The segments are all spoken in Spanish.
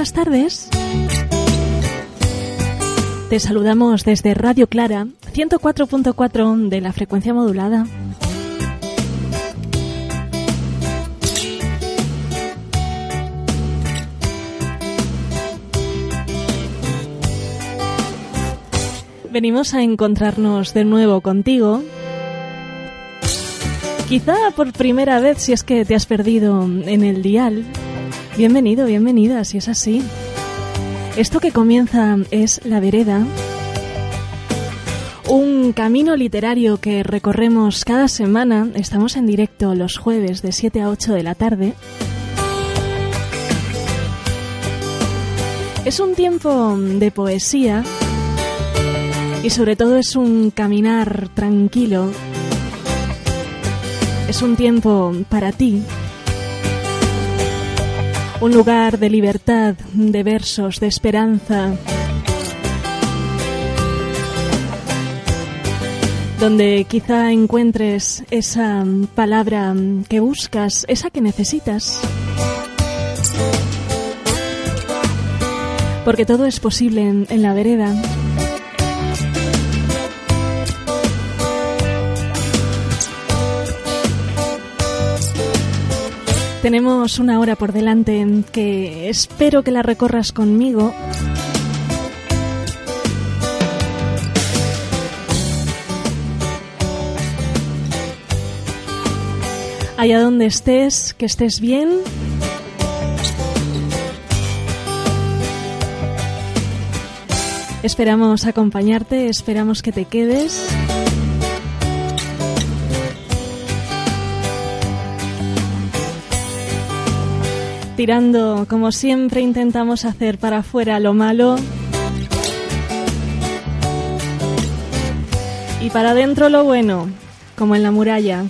Buenas tardes. Te saludamos desde Radio Clara, 104.4 de la frecuencia modulada. Venimos a encontrarnos de nuevo contigo. Quizá por primera vez si es que te has perdido en el dial. Bienvenido, bienvenida, si es así. Esto que comienza es La Vereda, un camino literario que recorremos cada semana. Estamos en directo los jueves de 7 a 8 de la tarde. Es un tiempo de poesía y sobre todo es un caminar tranquilo. Es un tiempo para ti. Un lugar de libertad, de versos, de esperanza. Donde quizá encuentres esa palabra que buscas, esa que necesitas. Porque todo es posible en, la vereda. Tenemos una hora por delante que espero que la recorras conmigo. Allá donde estés, que estés bien. Esperamos acompañarte, esperamos que te quedes. Tirando, como siempre intentamos hacer para afuera lo malo. Y para adentro lo bueno, como en la muralla.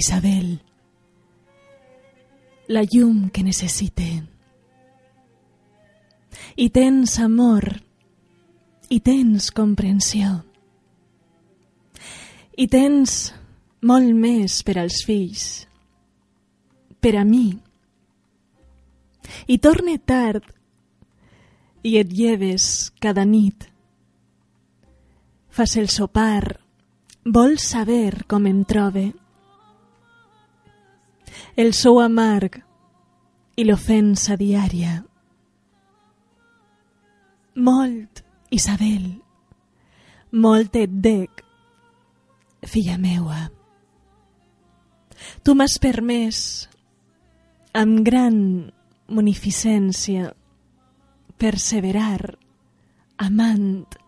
Isabel, la llum que necessite. I tens amor, i tens comprensió. I tens molt més per als fills, per a mi. I torne tard i et lleves cada nit. Fas el sopar, vols saber com em trobe. El sou amarg i l'ofensa diària. Molt, Isabel, molt et dec, filla meua. Tu m'has permès, amb gran munificència, perseverar, amant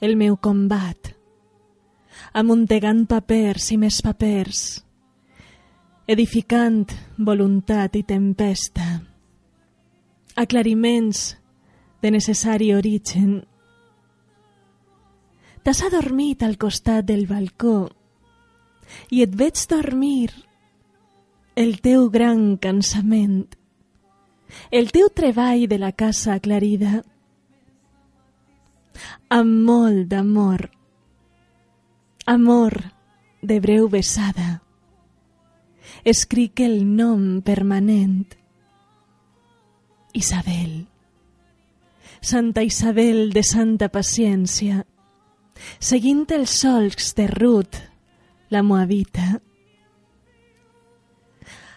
el meu combat, amuntegant papers i més papers, edificant voluntat i tempesta, aclariments de necessari origen. T'has adormit al costat del balcó i et veig dormir el teu gran cansament, el teu treball de la casa aclarida, amb molt d'amor, amor de breu besada, escric el nom permanent, Isabel, Santa Isabel de Santa Paciència, seguint els solcs de Ruth, la Moabita.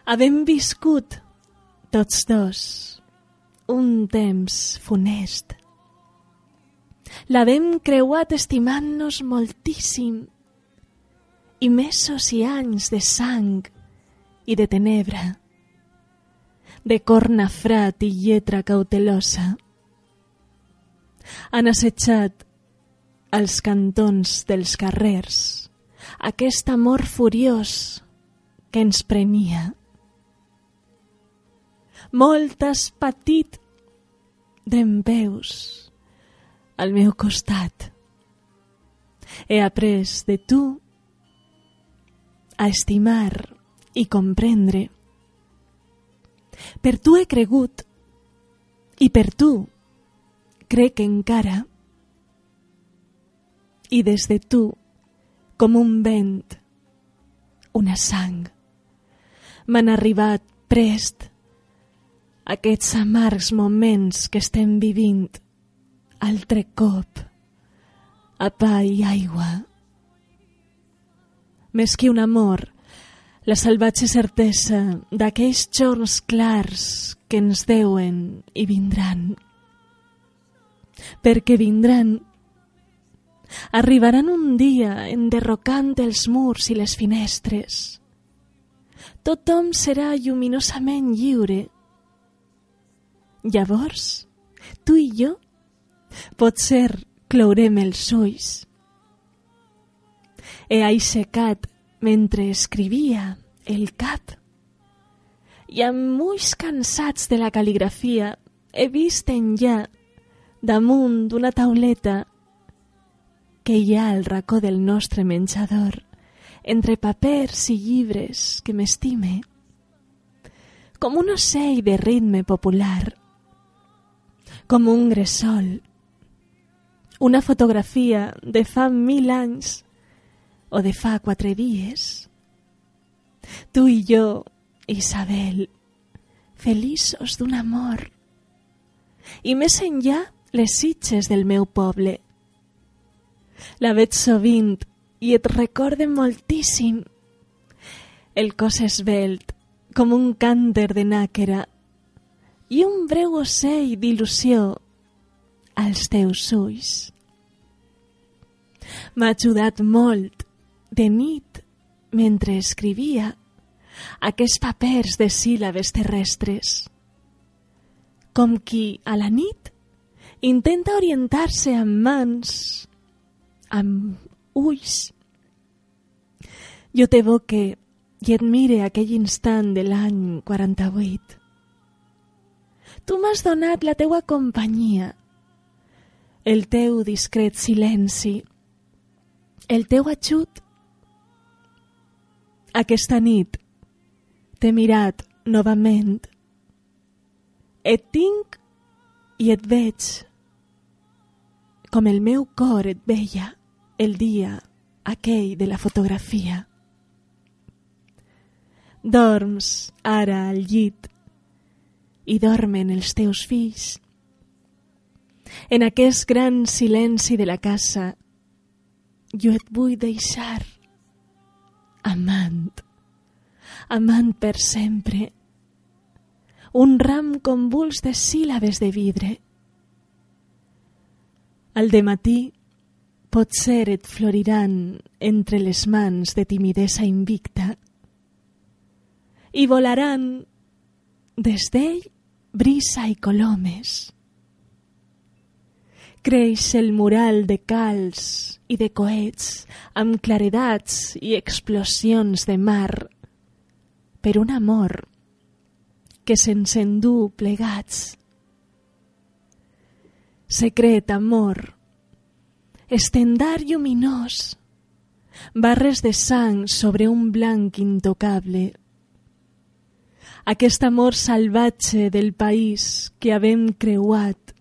Havem viscut tots dos un temps funest. L'havem creuat estimant-nos moltíssim i mesos i anys de sang i de tenebra, de corna frat i lletra cautelosa. Han assetjat als cantons dels carrers aquest amor furiós que ens prenia. Molt has patit d'empeus al meu costat. He après de tu a estimar i comprendre. Per tu he cregut i per tu crec encara. I des de tu, com un vent, una sang, m'han arribat prest aquests amargs moments que estem vivint altre cop a pa i aigua. Més que un amor, la salvatge certesa d'aquells jorns clars que ens deuen i vindran. Perquè vindran. Arribaran un dia enderrocant els murs i les finestres. Tothom serà lluminosament lliure. Llavors, tu i jo, potser clourem els ulls. He aixecat mentre escrivia el cap i amb ulls cansats de la cal·ligrafia he vist enllà damunt d'una tauleta que hi ha al racó del nostre menjador entre papers i llibres que m'estime com un ocell de ritme popular com un gressol una fotografia de fa mil anys o de fa quatre dies. Tu i jo, Isabel, feliços d'un amor. I més enllà, les sitges del meu poble. La veig sovint i et recorde moltíssim. El cos esvelt, com un cànter de nàquera, i un breu ocell d'il·lusió als teus ulls. M'ha ajudat molt de nit mentre escrivia aquests papers de síl·labes terrestres. Com qui, a la nit, intenta orientar-se amb mans, amb ulls. Jo t'evoque i et mire aquell instant de l'any 48. Tu m'has donat la teua companyia, el teu discret silenci, el teu ajut. Aquesta nit t'he mirat novament. Et tinc i et veig com el meu cor et veia el dia aquell de la fotografia. Dorms ara al llit i dormen els teus fills en aquest gran silenci de la casa, jo et vull deixar amant, amant per sempre, un ram convuls de síl·labes de vidre. Al de matí potser et floriran entre les mans de timidesa invicta. I volaran des d'ell brisa i colomes. Creix el mural de calç i de coets amb claredats i explosions de mar per un amor que se'ns endú plegats. Secret amor, estendar lluminós, barres de sang sobre un blanc intocable. Aquest amor salvatge del país que havem creuat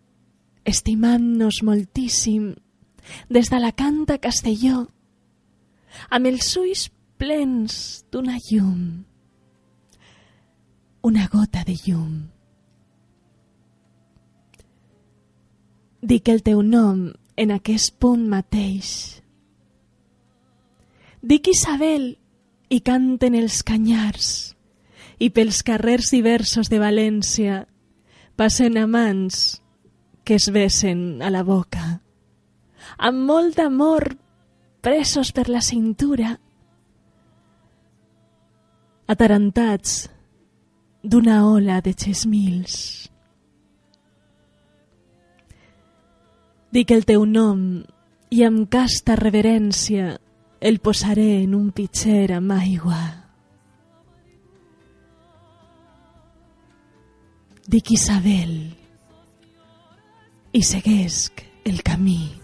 estimant-nos moltíssim des de la canta Castelló, amb els ulls plens d'una llum, una gota de llum. Dic el teu nom en aquest punt mateix. Dic Isabel i canten els canyars i pels carrers diversos de València passen amants que es besen a la boca, amb molt d'amor presos per la cintura, atarantats d'una ola de xesmils. Dic el teu nom i amb casta reverència el posaré en un pitxer amb aigua. Dic Isabel, i seguesc el camí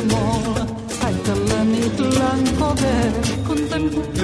amor. Hay que la nit l'han poder contemplar.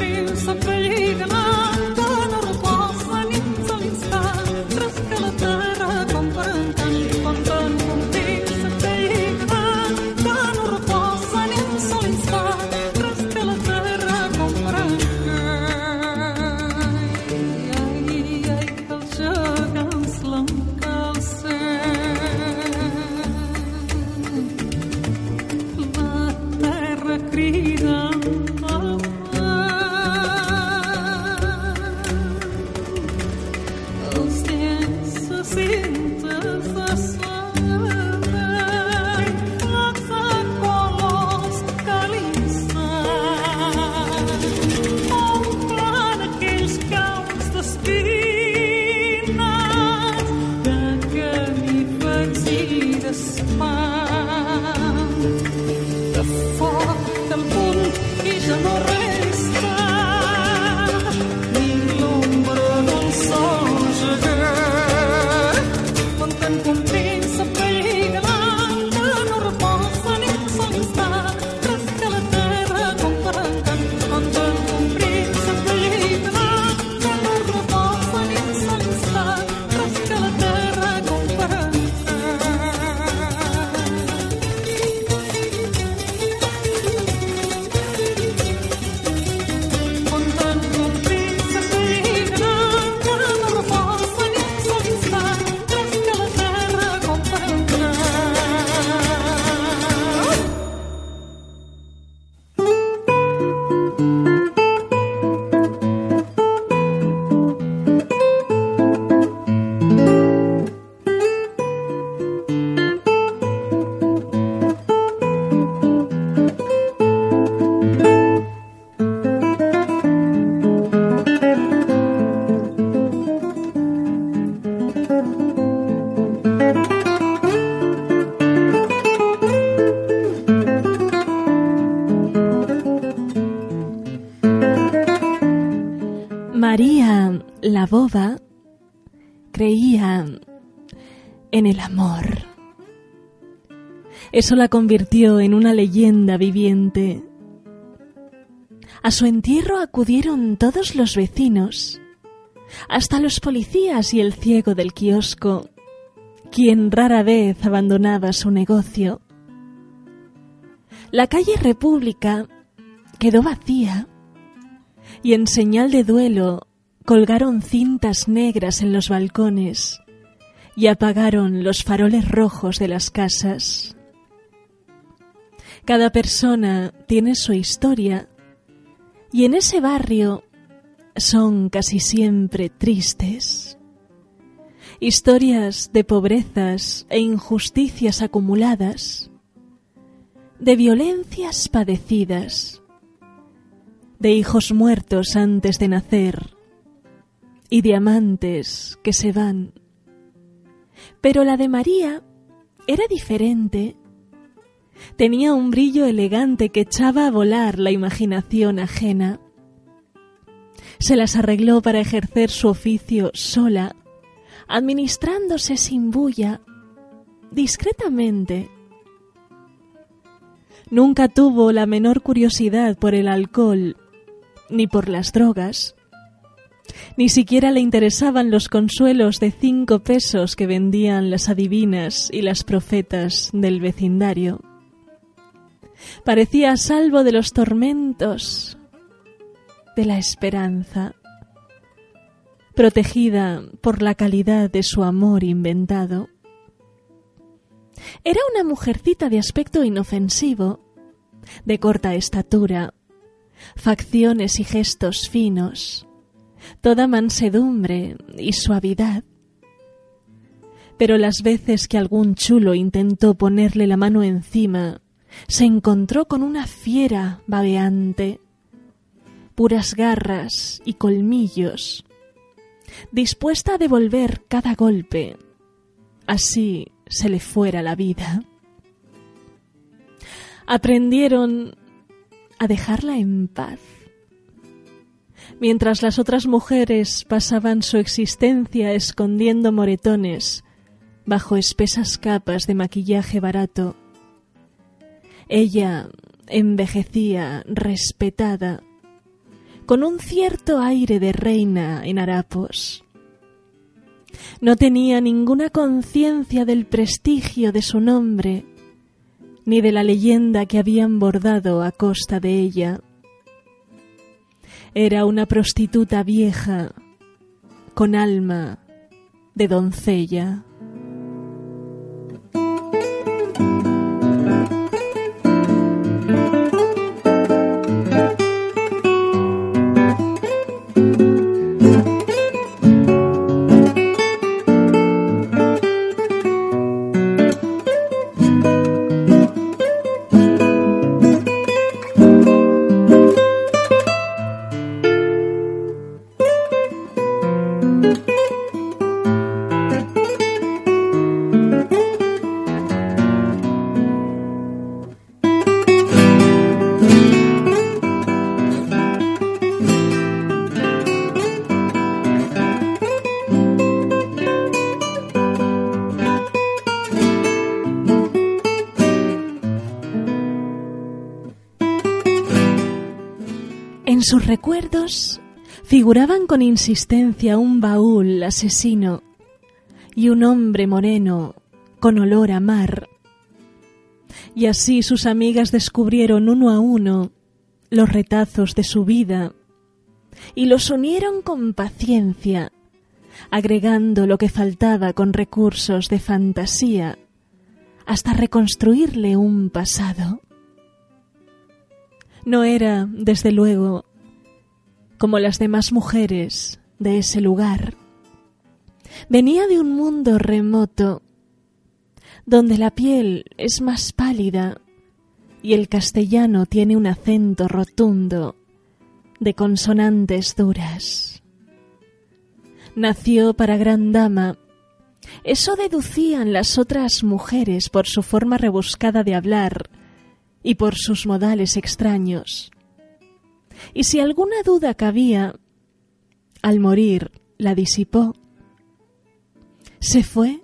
Eso la convirtió en una leyenda viviente. A su entierro acudieron todos los vecinos, hasta los policías y el ciego del kiosco, quien rara vez abandonaba su negocio. La calle República quedó vacía y en señal de duelo colgaron cintas negras en los balcones y apagaron los faroles rojos de las casas. Cada persona tiene su historia y en ese barrio son casi siempre tristes. Historias de pobrezas e injusticias acumuladas, de violencias padecidas, de hijos muertos antes de nacer y de amantes que se van. Pero la de María era diferente. Tenía un brillo elegante que echaba a volar la imaginación ajena. Se las arregló para ejercer su oficio sola, administrándose sin bulla, discretamente. Nunca tuvo la menor curiosidad por el alcohol ni por las drogas. Ni siquiera le interesaban los consuelos de cinco pesos que vendían las adivinas y las profetas del vecindario. Parecía salvo de los tormentos de la esperanza, protegida por la calidad de su amor inventado. Era una mujercita de aspecto inofensivo, de corta estatura, facciones y gestos finos, toda mansedumbre y suavidad. Pero las veces que algún chulo intentó ponerle la mano encima, se encontró con una fiera babeante, puras garras y colmillos, dispuesta a devolver cada golpe, así se le fuera la vida. Aprendieron a dejarla en paz. Mientras las otras mujeres pasaban su existencia escondiendo moretones bajo espesas capas de maquillaje barato, ella envejecía respetada, con un cierto aire de reina en harapos. No tenía ninguna conciencia del prestigio de su nombre ni de la leyenda que habían bordado a costa de ella. Era una prostituta vieja, con alma de doncella. Con insistencia un baúl asesino y un hombre moreno con olor a mar. Y así sus amigas descubrieron uno a uno los retazos de su vida y los unieron con paciencia, agregando lo que faltaba con recursos de fantasía hasta reconstruirle un pasado. No era, desde luego, como las demás mujeres de ese lugar. Venía de un mundo remoto, donde la piel es más pálida y el castellano tiene un acento rotundo de consonantes duras. Nació para gran dama. Eso deducían las otras mujeres por su forma rebuscada de hablar y por sus modales extraños. Y si alguna duda cabía, al morir la disipó. Se fue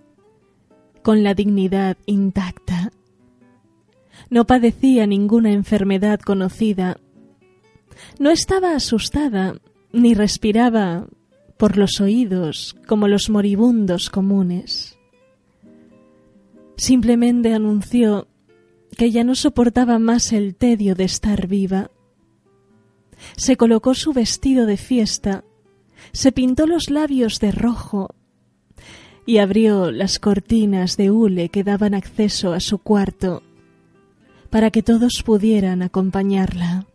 con la dignidad intacta. No padecía ninguna enfermedad conocida. No estaba asustada ni respiraba por los oídos como los moribundos comunes. Simplemente anunció que ya no soportaba más el tedio de estar viva. Se colocó su vestido de fiesta, se pintó los labios de rojo y abrió las cortinas de hule que daban acceso a su cuarto para que todos pudieran acompañarla.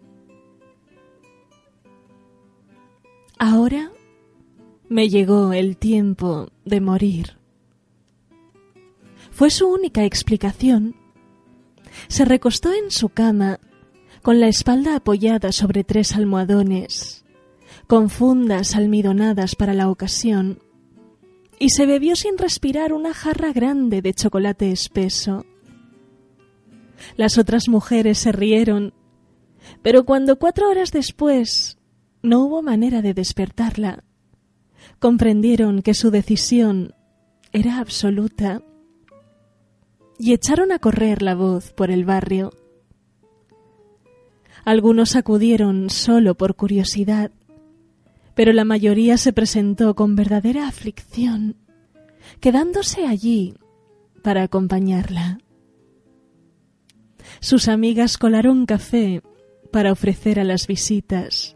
Ahora me llegó el tiempo de morir. Fue su única explicación. Se recostó en su cama, con la espalda apoyada sobre tres almohadones, con fundas almidonadas para la ocasión, y se bebió sin respirar una jarra grande de chocolate espeso. Las otras mujeres se rieron, pero cuando cuatro horas después no hubo manera de despertarla, comprendieron que su decisión era absoluta y echaron a correr la voz por el barrio. Algunos acudieron solo por curiosidad, pero la mayoría se presentó con verdadera aflicción, quedándose allí para acompañarla. Sus amigas colaron café para ofrecer a las visitas,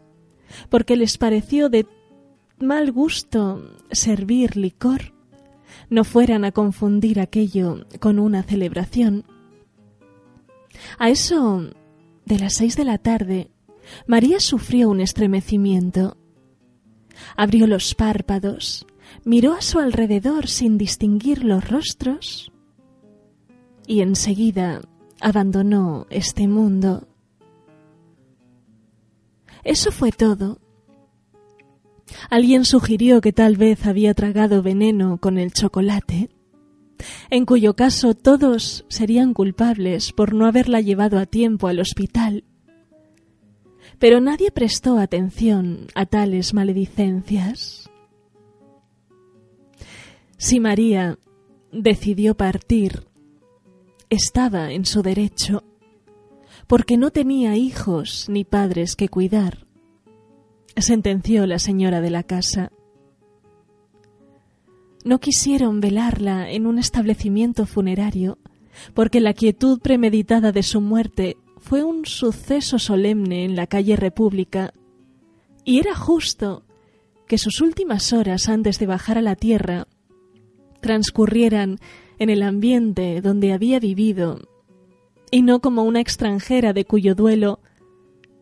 porque les pareció de mal gusto servir licor, no fueran a confundir aquello con una celebración. A eso de las seis de la tarde, María sufrió un estremecimiento. Abrió los párpados, miró a su alrededor sin distinguir los rostros y enseguida abandonó este mundo. Eso fue todo. Alguien sugirió que tal vez había tragado veneno con el chocolate, en cuyo caso todos serían culpables por no haberla llevado a tiempo al hospital. Pero nadie prestó atención a tales maledicencias. Si María decidió partir, estaba en su derecho, porque no tenía hijos ni padres que cuidar sentenció la señora de la casa. No quisieron velarla en un establecimiento funerario, porque la quietud premeditada de su muerte fue un suceso solemne en la calle República, y era justo que sus últimas horas antes de bajar a la tierra transcurrieran en el ambiente donde había vivido, y no como una extranjera de cuyo duelo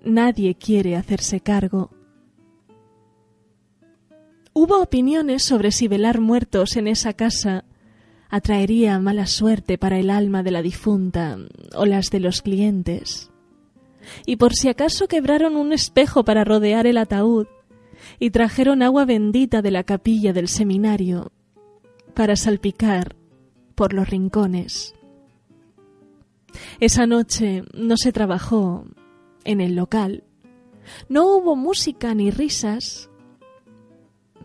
nadie quiere hacerse cargo. Hubo opiniones sobre si velar muertos en esa casa atraería mala suerte para el alma de la difunta o las de los clientes. Y por si acaso quebraron un espejo para rodear el ataúd y trajeron agua bendita de la capilla del seminario para salpicar por los rincones. Esa noche no se trabajó en el local. No hubo música ni risas,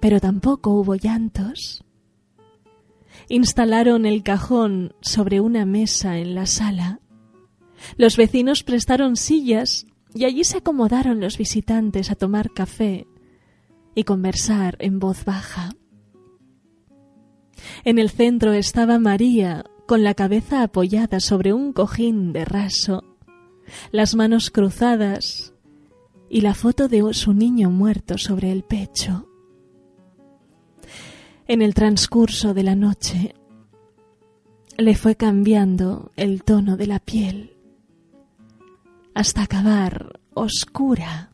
pero tampoco hubo llantos. Instalaron el cajón sobre una mesa en la sala. Los vecinos prestaron sillas y allí se acomodaron los visitantes a tomar café y conversar en voz baja. En el centro estaba María con la cabeza apoyada sobre un cojín de raso, las manos cruzadas y la foto de su niño muerto sobre el pecho. En el transcurso de la noche le fue cambiando el tono de la piel hasta acabar oscura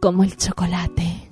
como el chocolate.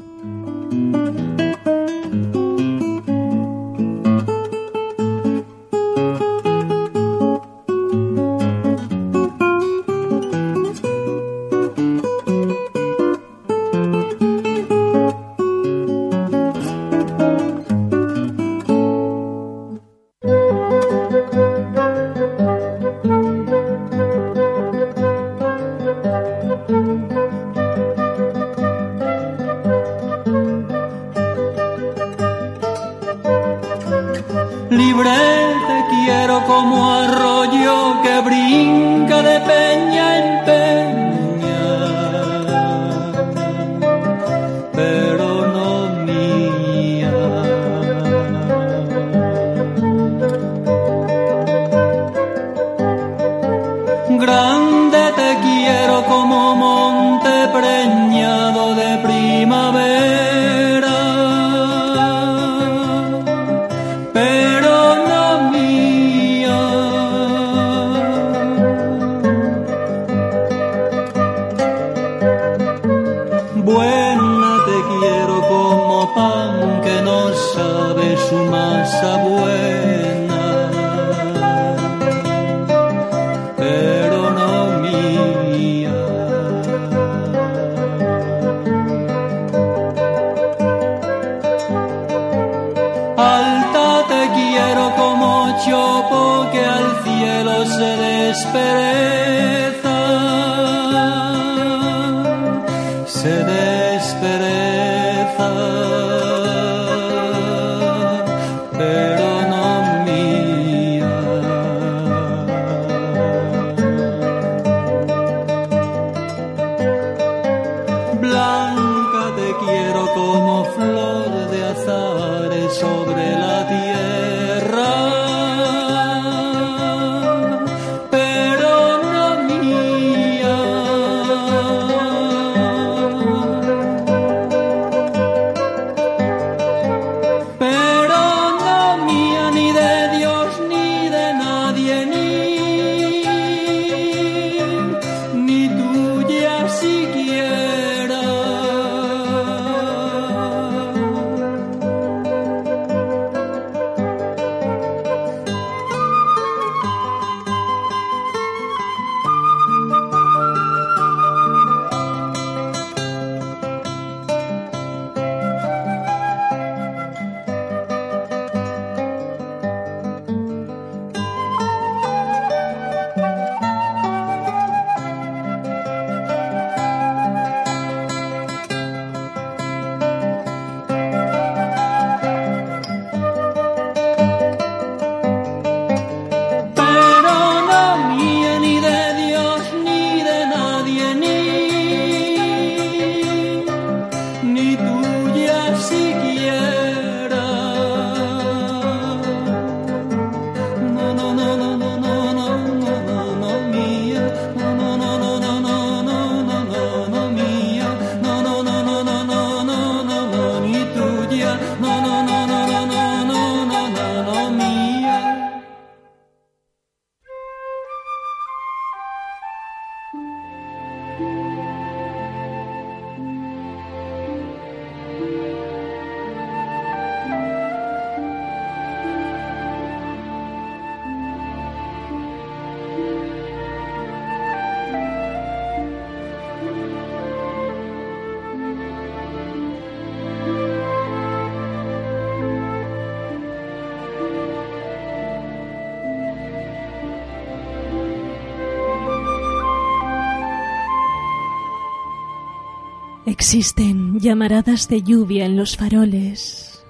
Existen llamaradas de lluvia en los faroles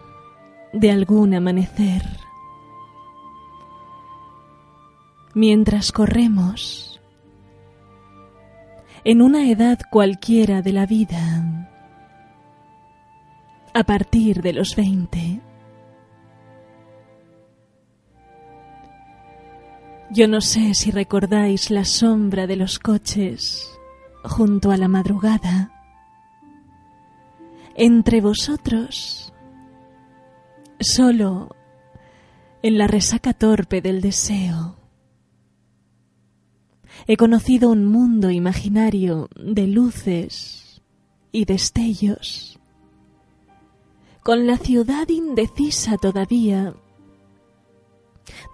de algún amanecer. Mientras corremos en una edad cualquiera de la vida, a partir de los veinte, yo no sé si recordáis la sombra de los coches junto a la madrugada entre vosotros, solo en la resaca torpe del deseo. He conocido un mundo imaginario de luces y destellos, con la ciudad indecisa todavía,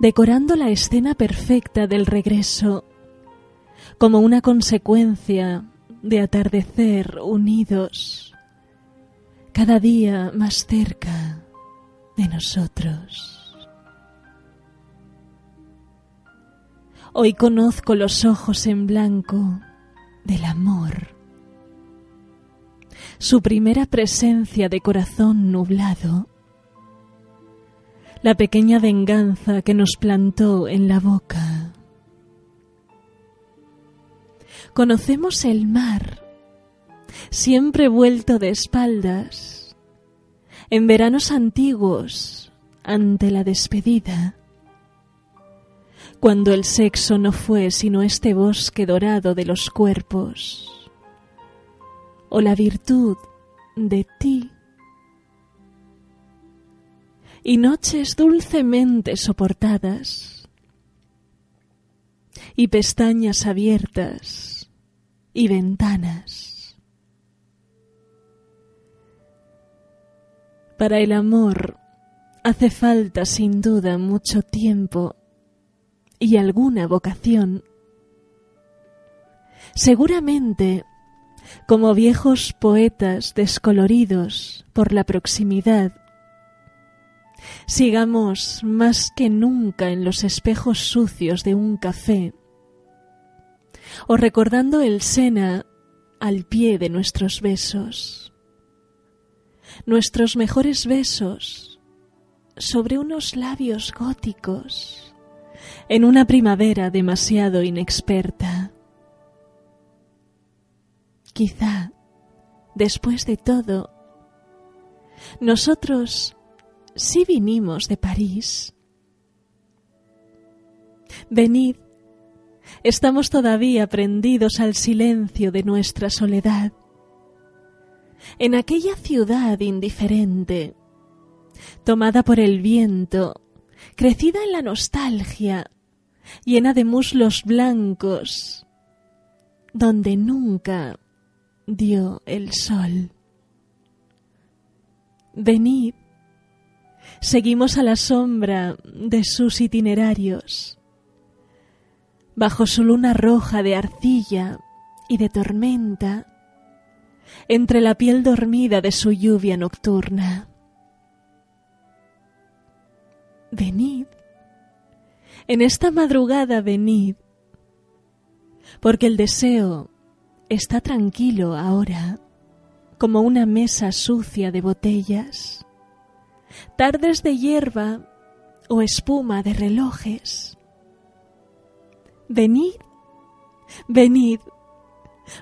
decorando la escena perfecta del regreso como una consecuencia de atardecer unidos cada día más cerca de nosotros. Hoy conozco los ojos en blanco del amor, su primera presencia de corazón nublado, la pequeña venganza que nos plantó en la boca. Conocemos el mar, siempre vuelto de espaldas, en veranos antiguos, ante la despedida, cuando el sexo no fue sino este bosque dorado de los cuerpos, o la virtud de ti, y noches dulcemente soportadas, y pestañas abiertas, y ventanas. Para el amor hace falta sin duda mucho tiempo y alguna vocación. Seguramente, como viejos poetas descoloridos por la proximidad, sigamos más que nunca en los espejos sucios de un café, o recordando el Sena al pie de nuestros besos, nuestros mejores besos sobre unos labios góticos en una primavera demasiado inexperta. Quizá, después de todo, nosotros sí vinimos de París. Venid, estamos todavía prendidos al silencio de nuestra soledad. En aquella ciudad indiferente, tomada por el viento, crecida en la nostalgia, llena de muslos blancos, donde nunca dio el sol. Venid, seguimos a la sombra de sus itinerarios, bajo su luna roja de arcilla y de tormenta, entre la piel dormida de su lluvia nocturna. Venid, en esta madrugada venid, porque el deseo está tranquilo ahora, como una mesa sucia de botellas tardes de hierba o espuma de relojes. Venid, venid,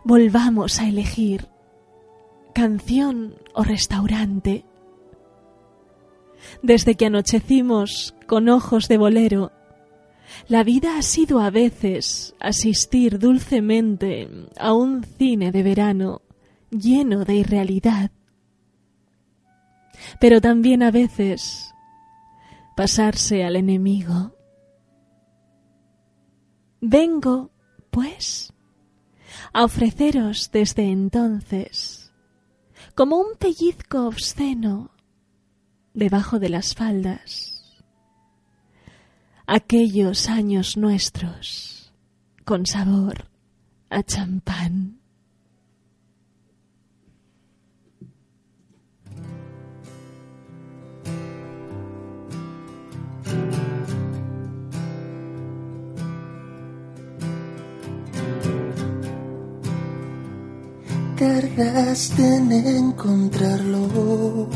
volvamos a elegir canción o restaurante. Desde que anochecimos con ojos de bolero, la vida ha sido a veces asistir dulcemente a un cine de verano lleno de irrealidad pero también a veces pasarse al enemigo. Vengo, pues, a ofreceros desde entonces, como un pellizco obsceno debajo de las faldas, aquellos años nuestros con sabor a champán. Tardaste en encontrarlo.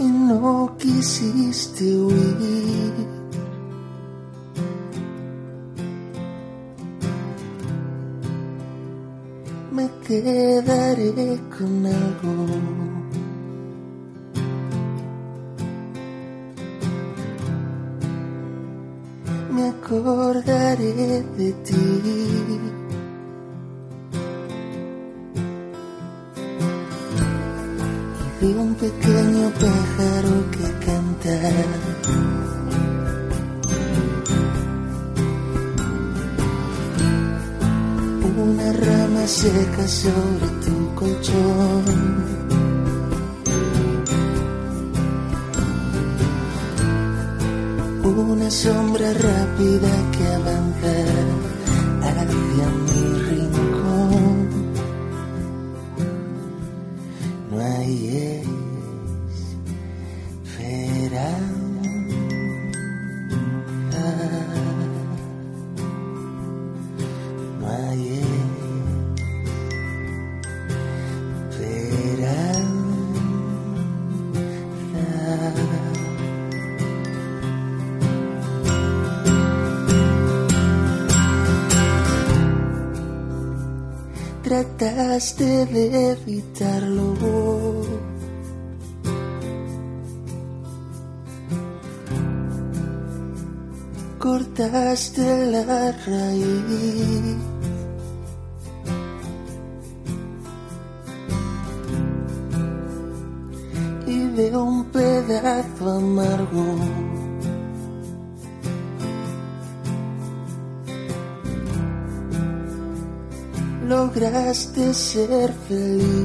Y no quisiste huir. Me quedaré con algo. Acordaré de ti. Y vi un pequeño pájaro que canta. Una rama seca sobre tu colchón. Sombra rápida que avanza hacia mi trataste de evitarlo. Cortaste la raíz. Lograste ser feliz.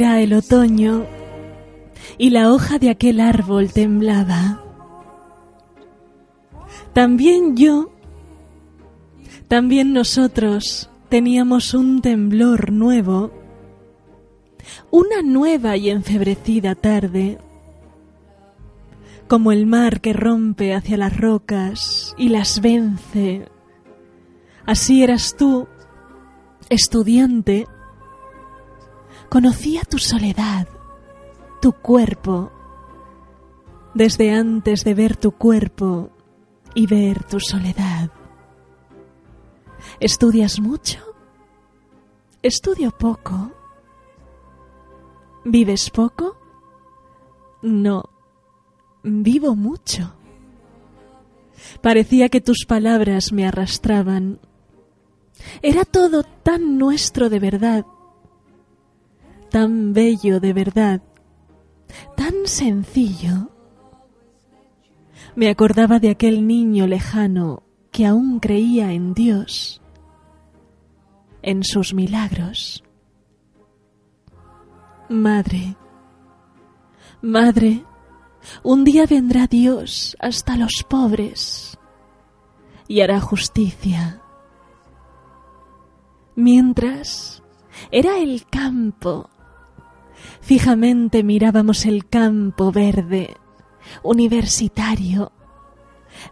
Era el otoño y la hoja de aquel árbol temblaba. También yo, también nosotros teníamos un temblor nuevo, una nueva y enfebrecida tarde, como el mar que rompe hacia las rocas y las vence. Así eras tú, estudiante, conocía tu soledad, tu cuerpo, desde antes de ver tu cuerpo y ver tu soledad. ¿Estudias mucho? Estudio poco. ¿Vives poco? No, vivo mucho. Parecía que tus palabras me arrastraban. Era todo tan nuestro de verdad, tan bello de verdad, tan sencillo. Me acordaba de aquel niño lejano que aún creía en Dios, en sus milagros. Madre, madre, un día vendrá Dios hasta los pobres y hará justicia. Mientras era el campo. Fijamente mirábamos el campo verde, universitario.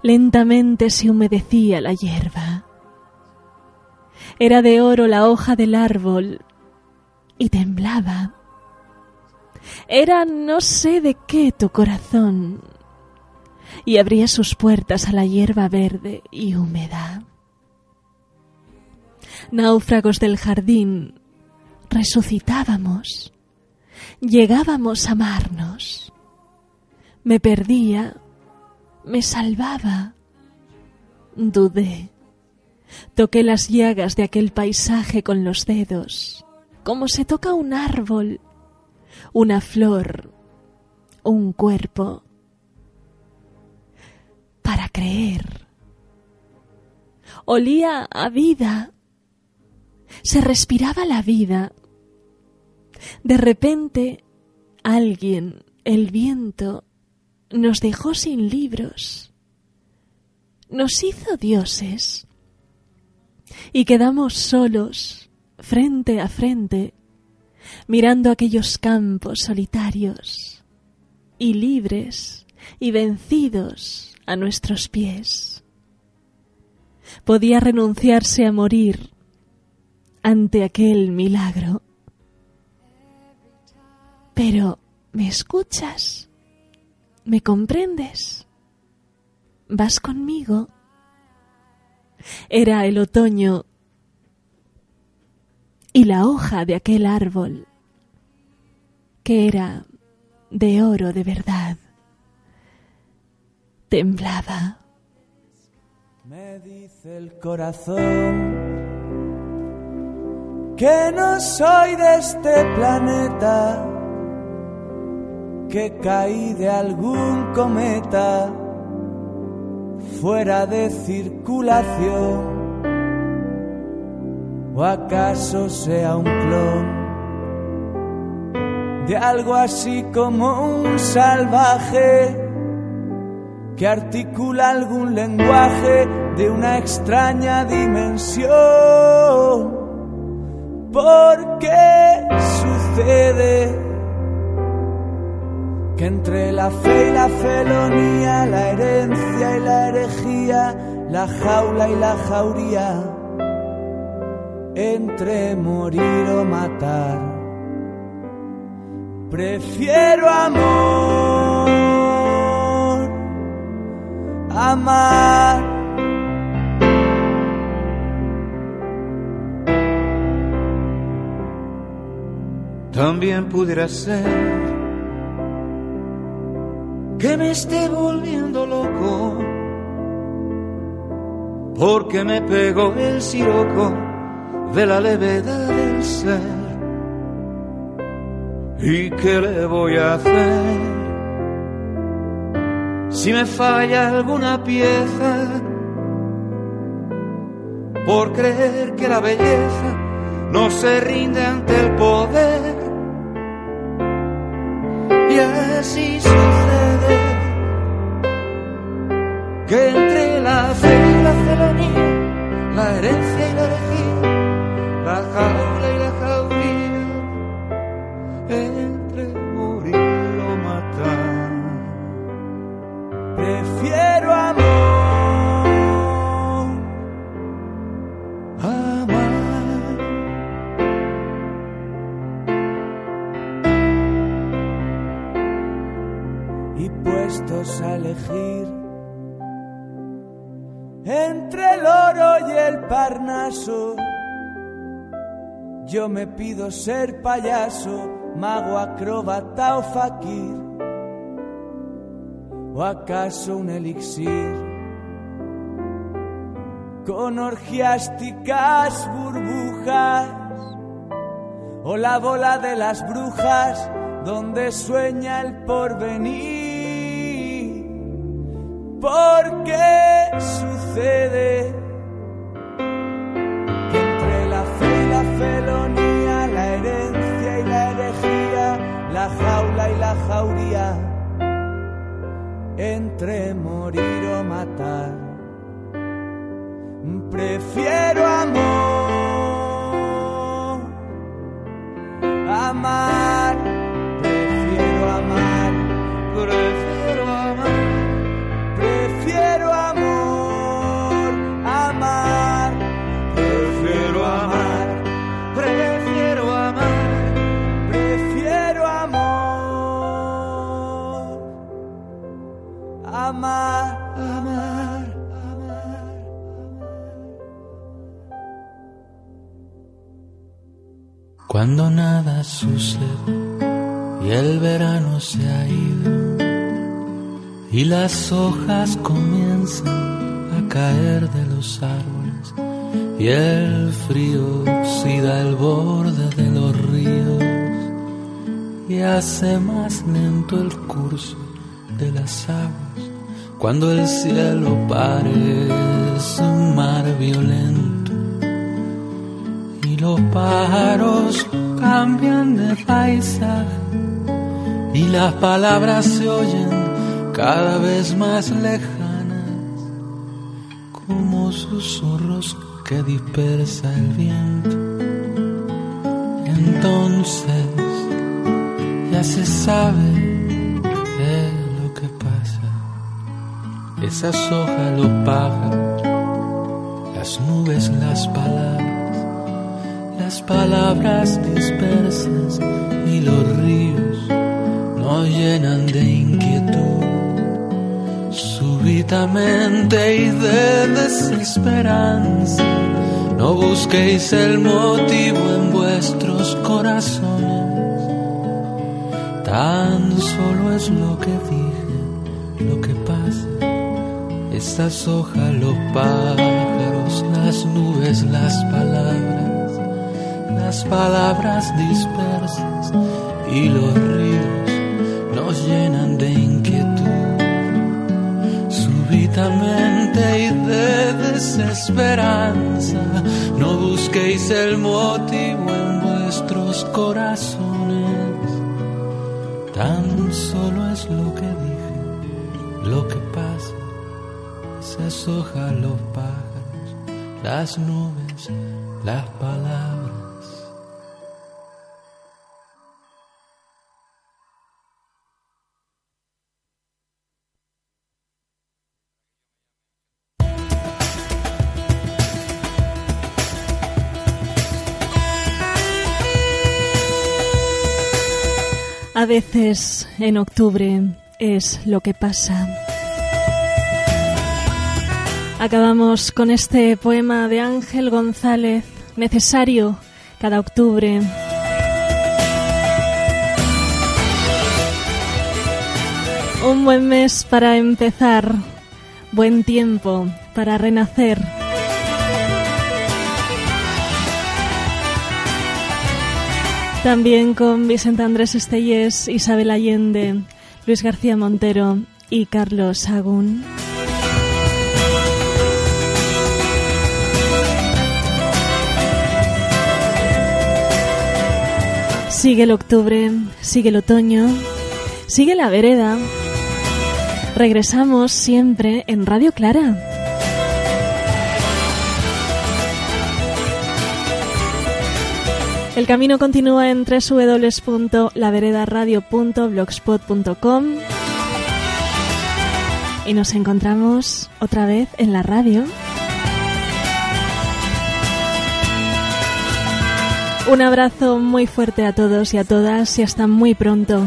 Lentamente se humedecía la hierba. Era de oro la hoja del árbol y temblaba. Era no sé de qué tu corazón y abría sus puertas a la hierba verde y húmeda. Náufragos del jardín, resucitábamos, llegábamos a amarnos. Me perdía, me salvaba, dudé. Toqué las llagas de aquel paisaje con los dedos, como se toca un árbol, una flor, un cuerpo. para creer. Olía a vida. Se respiraba la vida. De repente, alguien, el viento, nos dejó sin libros. Nos hizo dioses. Y quedamos solos, frente a frente, mirando aquellos campos solitarios y libres y vencidos a nuestros pies. Podía renunciarse a morir ante aquel milagro. Pero, ¿me escuchas? ¿Me comprendes? ¿Vas conmigo? Era el otoño y la hoja de aquel árbol, que era de oro de verdad, temblaba. Me dice el corazón que no soy de este planeta, que caí de algún cometa fuera de circulación. ¿O acaso sea un clon de algo así como un salvaje que articula algún lenguaje de una extraña dimensión? ¿Por qué sucede? Que entre la fe y la felonía, la herencia y la herejía, la jaula y la jauría, entre morir o matar, prefiero amor, amar. También pudiera ser que me esté volviendo loco, porque me pegó el siroco de la levedad del ser. ¿Y qué le voy a hacer? Si me falla alguna pieza, por creer que la belleza no se rinde ante el poder. Y así sucede que entre la fe y la felonía, la herencia y la herejía, la jaula y la jauría, entre morir o matar, Prefiero amor, amar. y puestos a elegir yo me pido ser payaso, mago, acróbata o fakir, o acaso un elixir con orgiásticas burbujas. O la bola de las brujas donde sueña el porvenir. ¿Por qué sucede jauría, entre morir o matar, prefiero amor, amar, Cuando nada sucede y el verano se ha ido y las hojas comienzan a caer de los árboles y el frío oxida el borde de los ríos y hace más lento el curso de las aguas. Cuando el cielo parece un mar violento los pájaros cambian de paisaje y las palabras se oyen cada vez más lejanas como susurros que dispersa el viento. Entonces ya se sabe de lo que pasa. Esas hojas, los pájaros, las nubes, las palabras, las palabras dispersas y los ríos nos llenan de inquietud. Súbitamente y de desesperanza, no busquéis el motivo en vuestros corazones. Tan solo es lo que dije, lo que pasa. Estas hojas, los pájaros, las nubes, las palabras, las palabras dispersas y los ríos nos llenan de inquietud. Súbitamente y de desesperanza, no busquéis el motivo en vuestros corazones. Tan solo es lo que dije, lo que pasa. Esas hojas, los pájaros, las nubes, las palabras. Veces en octubre es lo que pasa. Acabamos con este poema de Ángel González, necesario cada octubre. Un buen mes para empezar, buen tiempo para renacer. También con Vicente Andrés Estellés, Isabel Allende, Luis García Montero y Carlos Sagún. Sigue el octubre, sigue el otoño, sigue la vereda. Regresamos siempre en Radio Clara. El camino continúa en www.laveredaradio.blogspot.com y nos encontramos otra vez en la radio. Un abrazo muy fuerte a todos y a todas y hasta muy pronto.